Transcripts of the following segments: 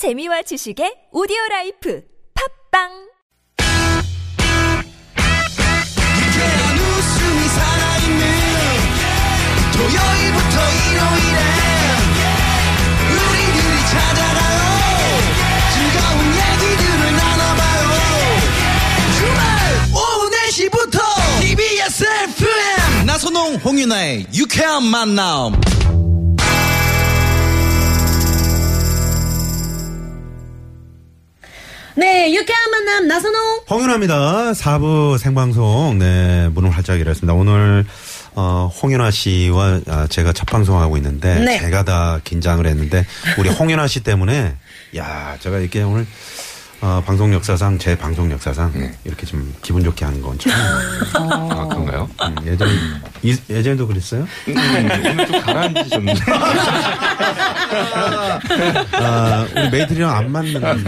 재미와 지식의 오디오 라이프. 팝빵! 유쾌한 웃음이 살아있는 토요일부터 일요일에 우리들이 찾아가요. 즐거운 얘기들을 나눠봐요. 주말 오후 4시부터 TBS FM 나선홍 홍윤아의 유쾌한 만남 네, 유쾌한 만남 나선홍. 홍윤아입니다. 4부 생방송, 네, 문을 활짝 열었습니다. 오늘, 어, 홍윤아 씨와 아, 제가 첫 방송하고 있는데, 네. 제가 다 긴장을 했는데, 우리 홍윤아 씨 때문에, 야 제가 이렇게 오늘, 어, 방송 역사상, 제 방송 역사상, 이렇게 좀 기분 좋게 하는 건 처음. 아, 그런가요? 음, 예전에, 이- 예전에도 그랬어요? 음, 오늘 좀 가라앉으셨는데. 아, 우리 메이트리랑 안 맞는.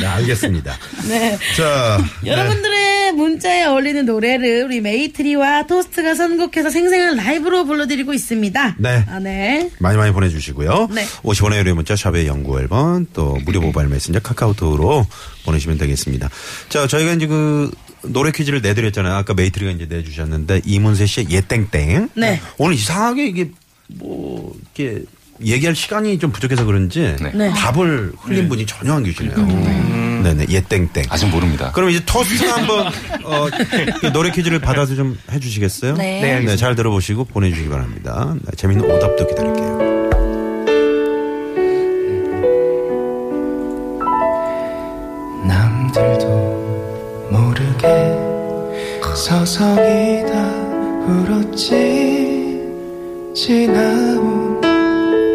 네, 알겠습니다. 네. 자. 여러분들의 문자에 어울리는 노래를 우리 메이트리와 토스트가 선곡해서 생생한 라이브로 불러드리고 있습니다. 네. 아, 네. 많이 많이 보내주시고요. 네. 50원의 유료 문자 샵의 연구 앨범 또 무료 모바일 메신저 카카오톡으로 보내시면 되겠습니다. 자 저희가 이제 그 노래 퀴즈를 내드렸잖아요. 아까 메이트리가 이제 내주셨는데 이문세 씨의 예땡땡. 네. 오늘 이상하게 이게 뭐 이렇게 얘기할 시간이 좀 부족해서 그런지 네. 답을 흘린 분이 전혀 안 계시네요. 네네 예 땡땡. 아직 모릅니다. 그럼 이제 토스트 한번 어, 그 노래 퀴즈를 받아서 좀 해주시겠어요? 네. 네, 알겠습니다. 잘 들어보시고 보내주시기 바랍니다. 네, 재밌는 오답도 기다릴게요. 남들도 모르게 서성이 다 울었지 지나온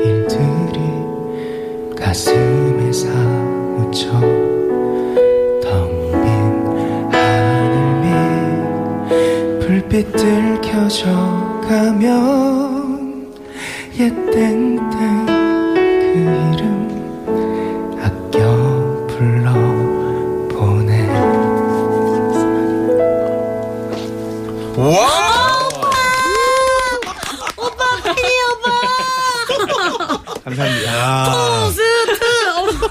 일들이 가슴에 사무쳐 들 켜져 가면 옛 땡땡 그 이름 아껴 불러보네 오빠! 감사합니다.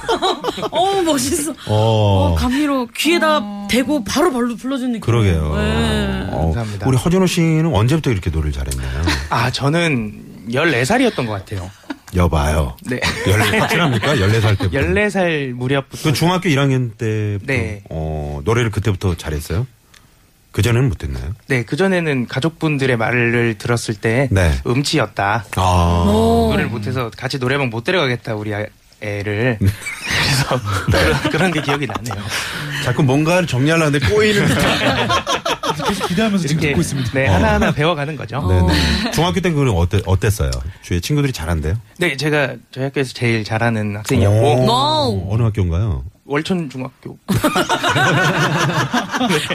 토스트! 어우, 멋있어. 어, 감미로 귀에다 대고 바로 발로 불러준 느낌. 그러게요. 네. 어, 감사합니다. 우리 허준호 씨는 언제부터 이렇게 노래를 잘했나요? 아 저는 14살이었던 것 같아요 여봐요. 네 14, 확실합니까? 14살 때부터. 14살 무렵부터 그 중학교 1학년 때부터 네. 어, 노래를 그때부터 잘했어요? 그전에는 못했나요? 네, 그전에는 가족분들의 말을 들었을 때 네. 음치였다. 아. 노래를 못해서 같이 노래방 못 데려가겠다, 우리 아- 애를. 네. 그래서 그런, 그런 게 기억이 나네요. 자꾸 뭔가를 정리하려는데 꼬이는 기대하면서 지금 이렇게 듣고 있습니다. 네, 하나하나 배워가는 거죠. 네네. 중학교 때 그럼 어때, 어땠어요? 주위에 친구들이 잘한대요? 네, 제가 저희 학교에서 제일 잘하는 학생이었고, 오. 어느 학교인가요? 월천 중학교.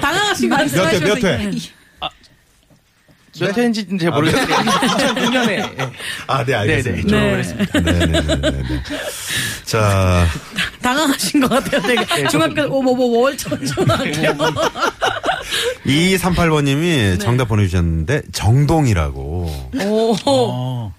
당황하신 거몇 회. 몇 회? 몇 회인지는 잘 모르겠는데, 2009년에 아, 네, 알겠습니다. 졸업을 했습니다. 네네네. 자, 당황하신 것 같아요, 되게. 중학교, 오, 뭐, 뭐, 월천 중학교. 2238번님이 정답 보내주셨는데, 정동이라고. 오. 어.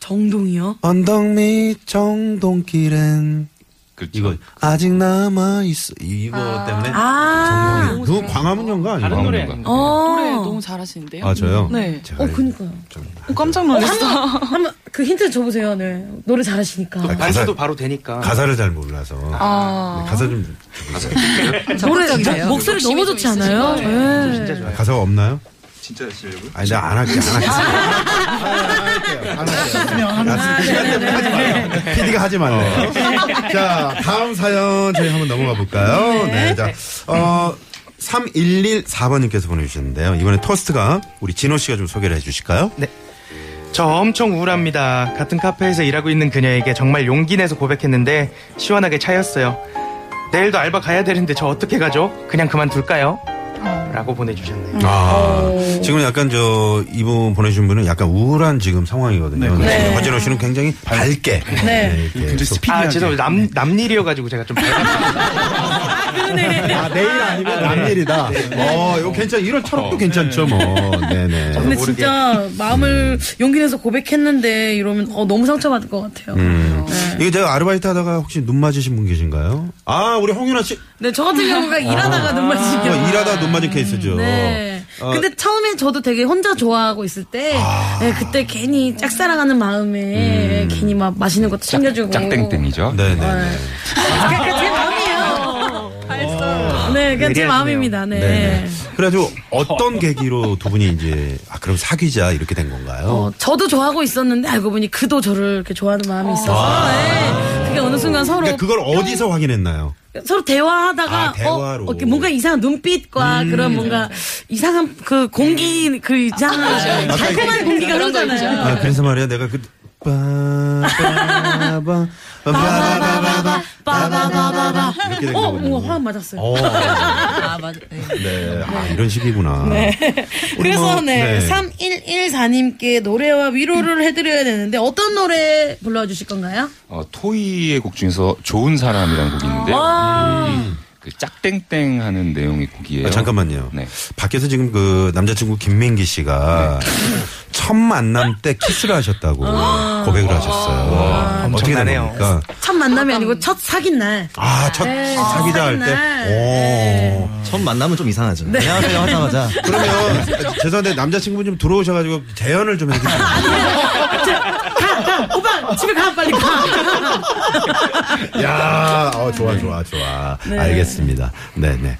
정동이요? 언덕 밑 정동길엔. 그렇죠. 이거, 아직 남아 있어. 이거 때문에. 아. 정동이. 누구 광화문 연가 아니에요? 다른 노래 광화문가. 아닌가? 어. 노래 너무 잘하시는데요? 아, 저요? 네. 제가 어, 그니까요. 좀 어, 깜짝 놀랐어. 한번 그 힌트 줘보세요, 네. 노래 잘하시니까. 아, 안 써도 바로 되니까. 가사를 잘 몰라서. 아. 네, 가사 좀. 노래, 적극적이세요. 목- 목소리 너무 좋지 않아요? 네. 진짜 좋아요. 가사가 없나요? 진짜 하시려고요? 아니, 내가 안 할게, 안 할게. PD가 하지 말래요. 자, 다음 사연 저희 한번 넘어가 볼까요? 네. 자, 어, 3114번님께서 보내주셨는데요. 이번에 토스트가 우리 진호 씨가 좀 소개를 해 주실까요? 저 엄청 우울합니다. 같은 카페에서 일하고 있는 그녀에게 정말 용기 내서 고백했는데 시원하게 차였어요. 내일도 알바 가야 되는데 저 어떻게 가죠? 그냥 그만둘까요? 라고 보내주셨네요. 아, 지금 약간 저 이분 보내주신 분은 약간 우울한 지금 상황이거든요. 네. 허진호 씨는 굉장히 밝게. 네. 이렇게 소- 아, 죄송해요. 남, 남일이어가지고 제가 좀 밝았어요. 아, 내일 아니면 남일이다. 어, 이거 괜찮, 이런 철학도 괜찮죠, 뭐. 네네. 근데 진짜 마음을 용기 내서 고백했는데 이러면 어, 너무 상처받을 것 같아요. 음. 이게 제가 아르바이트 하다가 혹시 눈 맞으신 분 계신가요? 아, 우리 홍윤아 씨. 네, 저 같은 경우가 일하다가 눈 경우. 어, 일하다 눈 맞은 케이스죠. 네. 어. 근데 처음에 저도 되게 혼자 좋아하고 있을 때, 아. 네, 그때 괜히 짝사랑하는 마음에 음. 괜히 막 맛있는 것도 챙겨주고. 짝땡땡이죠. 네네. 네. 그러니까 제 마음이에요. 네, 그냥 제. 마음입니다. 네. 네. 그래가지고 어떤 계기로 두 분이 이제, 아, 그럼 사귀자 이렇게 된 건가요? 어, 저도 좋아하고 있었는데 알고 보니 그도 저를 이렇게 좋아하는 마음이 있어서 네. 그게 어느 순간 서로 그러니까 그걸 어디서 확인했나요? 서로 대화하다가 아, 대화로. 어, 이렇게 뭔가 이상한 눈빛과 그런 뭔가 이상한 그 공기 그 이상한 달콤한 공기가 흐르잖아요. 아, 그래서 말이야, 내가 그, 빠바바, 빠바바바바, 빠바바바바. 이렇게 된 어, 거거든요. 뭔가 화음 맞았어요. 어, 아, 맞아. 네. 네. 아, 이런 식이구나. 우리 그래서 뭐, 네, 네. 3114님께 노래와 위로를 해드려야 되는데 어떤 노래 불러주실 건가요? 어, 토이의 곡 중에서 좋은 사람이라는 곡이 있는데요. 음, 그 짝땡땡 하는 내용의 곡이에요. 아, 잠깐만요. 네. 밖에서 지금 그 남자친구 김민기 씨가 첫 만남 때 키스를 하셨다고 고백을 하셨어요. 어떻게 된 엄청나네요. 겁니까? 첫 만남이 아니고 첫 사귄 날. 아, 첫 네, 사귀자 할 때. 날. 오. 처음 만나면 좀 이상하죠. 안녕하세요 하자마자 그러면 죄송한데 남자친구 좀 들어오셔가지고 재연을 좀 해주세요. 가, 가, 오빠 집에 가 빨리 가. 야, 어, 좋아, 좋아, 좋아. 알겠습니다. 네네.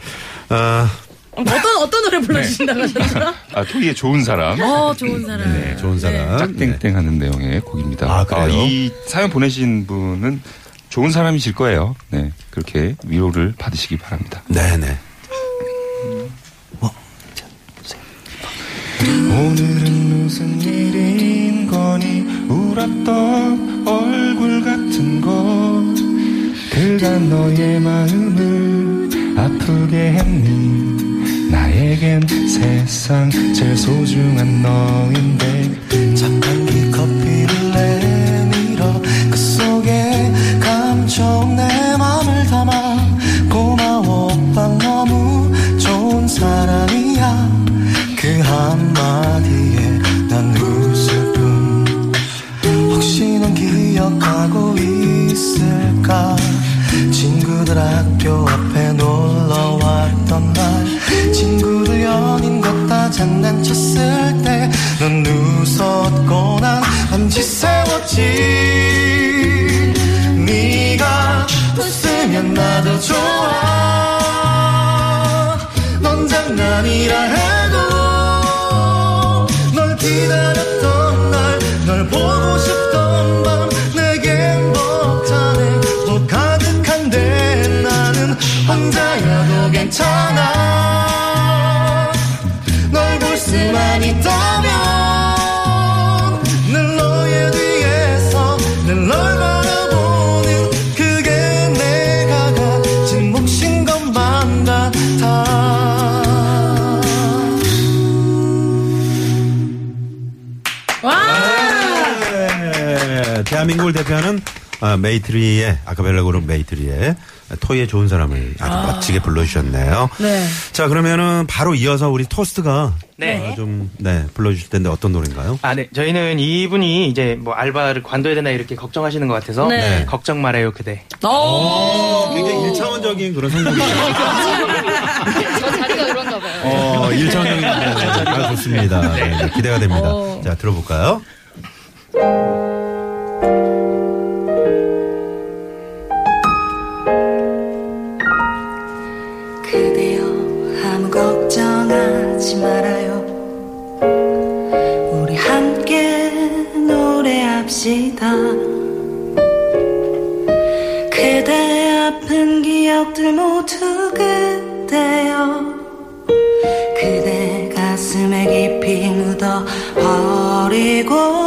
아, 어떤 어떤 노래 불러주신다고 하셨죠? 아, 토이의 좋은 사람. 어 좋은 사람. 네, 좋은 사람. 짝땡땡 하는 내용의 곡입니다. 아, 그래요? 이 사연 보내신 분은 좋은 사람이실 거예요. 네. 그렇게 위로를 받으시기 바랍니다. 네네. 오늘은 무슨 일인 거니 울었던 얼굴 같은 거 그가 너의 마음을 아프게 했니 나에겐 세상 제일 소중한 너인데 장난쳤을 때 넌 웃었고 난 밤지 세웠지. 네가 웃으면 나도 좋아. 넌 장난이라 해 있다면 늘 너의 뒤에서 늘 널 바라보는 그게 내가 가진 몫인 것만 같아. 네, 대한민국을 대표하는 아, 메이트리의 아카펠라 그룹 메이트리의 토이의 좋은 사람을 아주 멋지게 불러주셨네요. 네. 자 그러면은 바로 이어서 우리 토스트가 네. 어, 좀 네, 불러주실 텐데 어떤 노래인가요? 아, 네. 저희는 이분이 이제 뭐 알바를 관둬야 되나 이렇게 걱정하시는 것 같아서 네. 걱정 말아요 그대. 어. 굉장히 일차원적인 그런 성공이에요. 저 자리가 그런가 봐요. 어, 일차원적인 네, 아, 좋습니다. 네, 네, 기대가 됩니다. 어. 자 들어볼까요? 합시다. 그대 아픈 기억들 모두 그대여. 그대 가슴에 깊이 묻어 버리고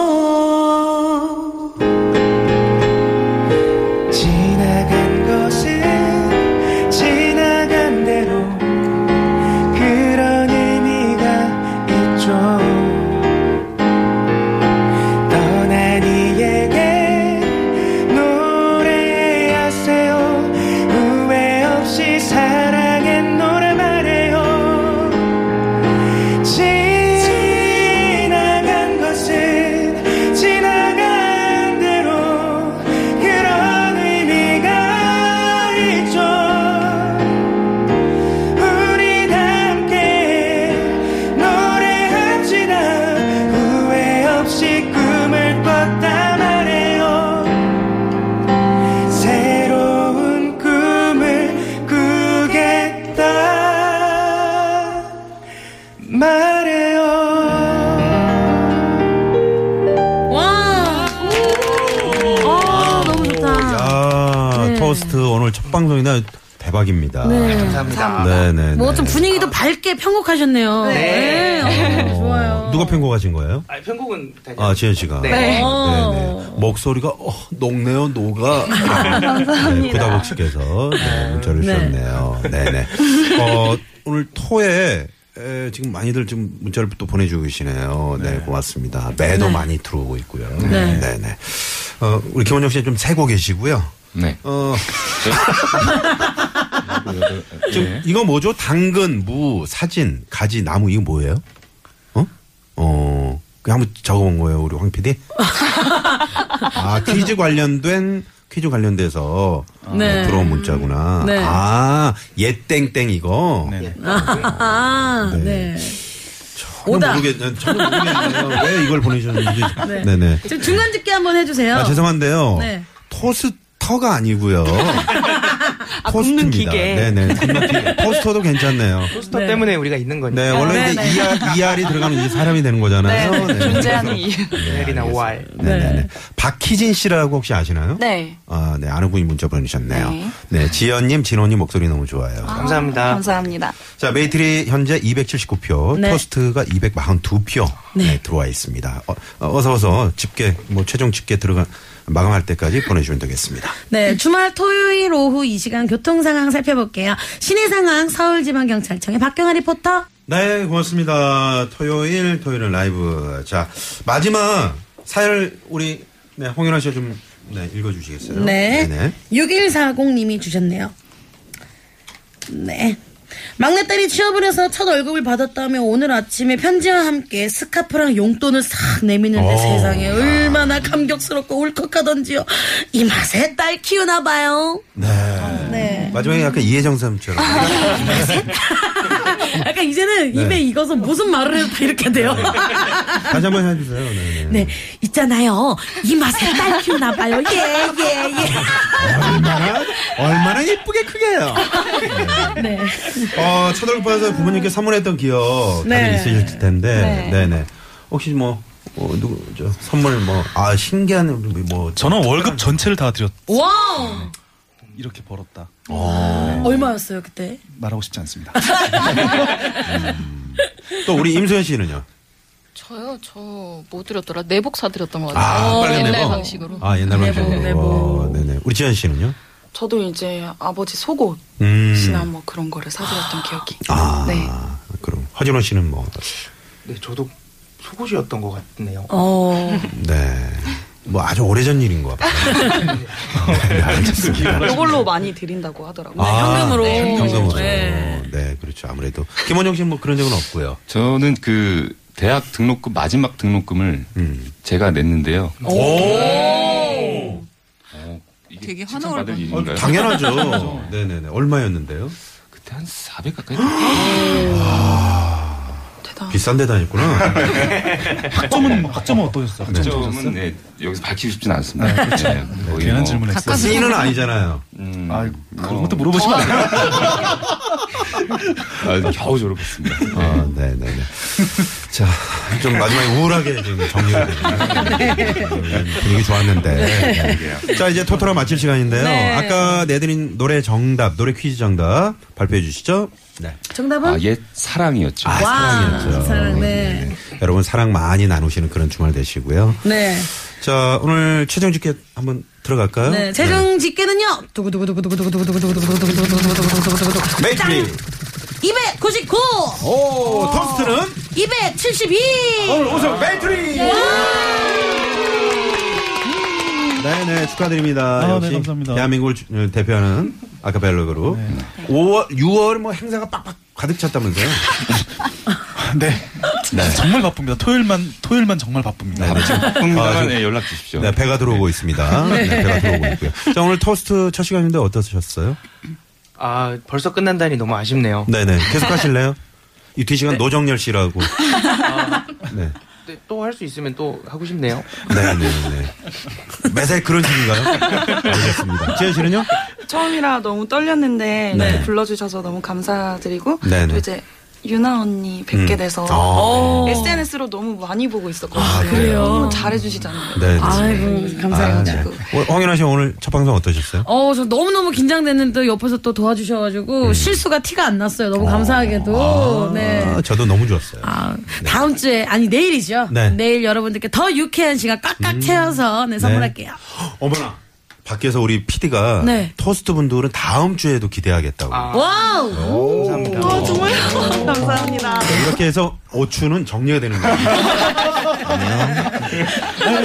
대박입니다. 네. 감사합니다. 네네. 뭐 좀 분위기도 밝게 편곡하셨네요. 네. 어, 좋아요. 누가 편곡하신 거예요? 아, 편곡은 다 아, 지현 씨가. 네. 네, 어. 네. 목소리가 어, 녹네요, 녹아. 감사합니다. 네, 구다복 씨께서 네, 문자를 네. 주셨네요. 네네. 어, 오늘 토에 에, 지금 많이들 지금 문자를 또 보내주고 계시네요. 네, 고맙습니다. 매도 많이 들어오고 있고요. 네. 네, 네. 어, 우리 김원영 씨좀 세고 계시고요. 네. 어, 네. 좀 이거 뭐죠? 당근, 무, 사진, 가지, 나무 이거 뭐예요? 어? 어. 그 한번 적어본 거예요, 우리 황 PD. 아 퀴즈 관련된 퀴즈 관련돼서 네. 어, 들어온 문자구나. 네. 아 옛땡땡 이거. 네. 아, 네. 전혀 오다. 모르겠, 전혀 모르겠네요. 왜 이걸 보내셨는지. 네. 네. 네 지금 중간 집계 한번 해주세요. 아 죄송한데요. 네. 토스터가 아니고요. 아, 굽는. 기계. 네네. 굽는 기계. 토스터도 괜찮네요. 토스터 네. 때문에 우리가 있는 거니까. 네, 원래 네, 이제 네. ER, ER이 들어가면 이제 사람이 되는 거잖아요. 네, 존재하는 이유. L이나 Y. 네네네. 네. 박희진 씨라고 혹시 아시나요? 네. 아, 네, 아는 분이 문자 보내주셨네요. 네. 네, 지연님, 진호님 목소리 너무 좋아요. 감사합니다. 감사합니다. 자, 메이트리 현재 279표, 네. 토스트가 242표 네. 들어와 있습니다. 어, 어서 어서 집계, 뭐 최종 집계 들어가 마감할 때까지 보내주시면 되겠습니다. 네, 주말 토요일 오후 이 시간 교통 상황 살펴볼게요. 시내 상황 서울지방경찰청의 박경아 리포터. 네, 고맙습니다. 토요일, 토요일은 라이브. 자, 마지막 사연을 우리, 네, 홍윤아 씨가 좀, 네, 읽어주시겠어요? 네. 네네. 6140님이 주셨네요. 네. 막내딸이 취업을 해서 첫 월급을 받았다며 오늘 아침에 편지와 함께 스카프랑 용돈을 싹 내미는데 오. 세상에 얼마나 감격스럽고 울컥하던지요. 이 맛에 딸 키우나 봐요. 네. 네. 마지막에 약간 이혜정 쌤처럼. 약간 이제는 네. 입에 익어서 무슨 말을 해도 다 이렇게 돼요. 다시 한번 해주세요. 네. 네, 있잖아요. 이 맛에 딸 키우나 봐요. 예, 예, 예. 얼마나, 얼마나 예쁘게 크게요. 네. 어, 첫 월급 받아서 부모님께 선물했던 기억 다들 네. 있으실 텐데. 네. 네. 네 혹시 뭐, 어, 누구, 저, 선물 뭐, 아, 신기한, 우리 뭐. 저는 월급 전체를 다 드렸. 와우! 이렇게 벌었다. 얼마였어요, 그때? 말하고 싶지 않습니다. 또 우리 임소연 씨는요? 저요, 저 뭐 드렸더라? 내복 사드렸던 것 아, 같아요. 빨간 옛날 내복? 방식으로. 아, 옛날 방식으로. 내복. 어, 네네. 우리 지현 씨는요? 저도 이제 아버지 속옷이나 음. 뭐 그런 거를 사드렸던 기억이. 아, 네. 그럼. 허진호 씨는 뭐. 네, 저도 속옷이었던 것 같네요. 어. 네. 뭐 아주 오래전 일인 것 같아요. 네, 알겠습니다. 이걸로 많이 드린다고 하더라고요. 아, 현금으로. 네, 현금으로. 네. 네. 그렇죠. 아무래도. 김원영 씨는 뭐 그런 적은 없고요. 저는 그 대학 등록금 마지막 등록금을 음. 제가 냈는데요. 오! 어, 되게 환호를 받을 받- 일인가요? 당연하죠. 네네네. 얼마였는데요? 그때 한 400 가까이 대단. 비싼 데 다녔구나. 학점은 학점은 어떠셨어요? 학점 점은? 네, 여기서 밝히고 싶진 않습니다. 네, 그렇죠. 네, 거의 괜한 뭐, 질문했어요. C는 아니잖아요. 음, 아, 그런 것도 물어보시면 안 돼요. 아, 겨우 졸업했습니다. 아, 네 네 네. 자, 좀 마지막에 우울하게 지금 정리가 되네요. 분위기 좋았는데. 네. 자, 이제 토토라 마칠 시간인데요. 네. 아까 내드린 노래 정답, 노래 퀴즈 정답 발표해 주시죠. 네. 정답은? 아, 옛 사랑이었죠. 아, 와, 사랑이었죠. 사랑, 네. 여러분 사랑 많이 나누시는 그런 주말 되시고요. 네. 자, 오늘 최종 집계 한번 들어갈까요? 네. 최종 집계는요. 두구두구두구두구두구두구두구두구두구두구두구두구두구두구두구. 메이트리. 299! 오, 토스트는 272! 오늘 우승 메이트리. 네네 축하드립니다. 아, 네, 역시 감사합니다. 대한민국을 주- 어, 대표하는 아카펠라 그룹. 5월, 6월 뭐 행사가 빡빡 가득 찼다면서요? 네. 정말 바쁩니다. 토요일만 토요일만 정말 바쁩니다. 네, 지금 바쁩니다만 아, 네, 연락 주십시오. 네, 배가 들어오고 있습니다. 네, 배가 들어오고 있고요. 자, 오늘 토스트 첫 시간인데 어떠셨어요? 아, 벌써 끝난다니 너무 아쉽네요. 네네. 계속 하실래요? 이두 시간 노정열 씨라고. 네. 네, 또할 수 있으면 또 하고 싶네요. 네네네. 매사에 그런 식인가요? 알겠습니다. 지현 씨는요? 처음이라 너무 떨렸는데 네. 불러주셔서 너무 감사드리고 네네. 또 이제 유나 언니 뵙게 음. 돼서 아. SNS로 너무 많이 보고 있었거든요. 아, 그래요? 너무 잘해주시잖아요. 네, 네. 아이고 감사합니다. 아, 네. 어, 황윤아 씨 오늘 첫 방송 어떠셨어요? 어, 저 너무너무 긴장됐는데 옆에서 또 도와주셔가지고 실수가 티가 안 났어요. 너무 감사하게도. 네. 아, 저도 너무 좋았어요. 아, 다음 주에, 아니, 내일이죠. 네. 내일 여러분들께 더 유쾌한 시간 꽉꽉 채워서 네, 선물할게요. 어머나. 밖에서 우리 PD가 네. 토스트 분들은 다음 주에도 기대하겠다고. 와우! 감사합니다. 어, 정말요? 감사합니다. 이렇게 해서 오추는 정리가 되는 거예요.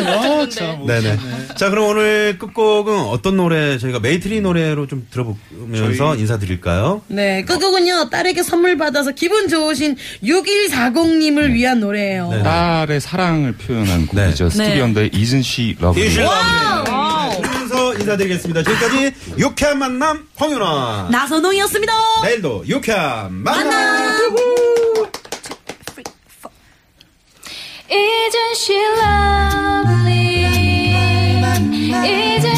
아, 참. 네네. 자, 그럼 오늘 끝곡은 어떤 노래 저희가 메이트리 노래로 좀 들어보면서 인사드릴까요? 네, 끝곡은요, 딸에게 선물 받아서 기분 좋으신 6140님을 위한 노래예요. 네. 딸의 사랑을 표현한 네. 곡이죠. 스티비 원더의 Isn't She Lovely. 인사드리겠습니다. 지금까지 유쾌한 만남 황윤아. 나선홍이었습니다. 내일도 유쾌한 만남. Isn't she lovely? Isn't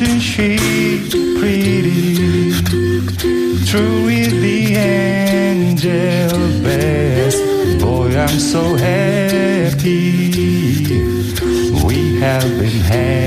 isn't she pretty? Truly the angel best. Boy, I'm so happy. We have been bred.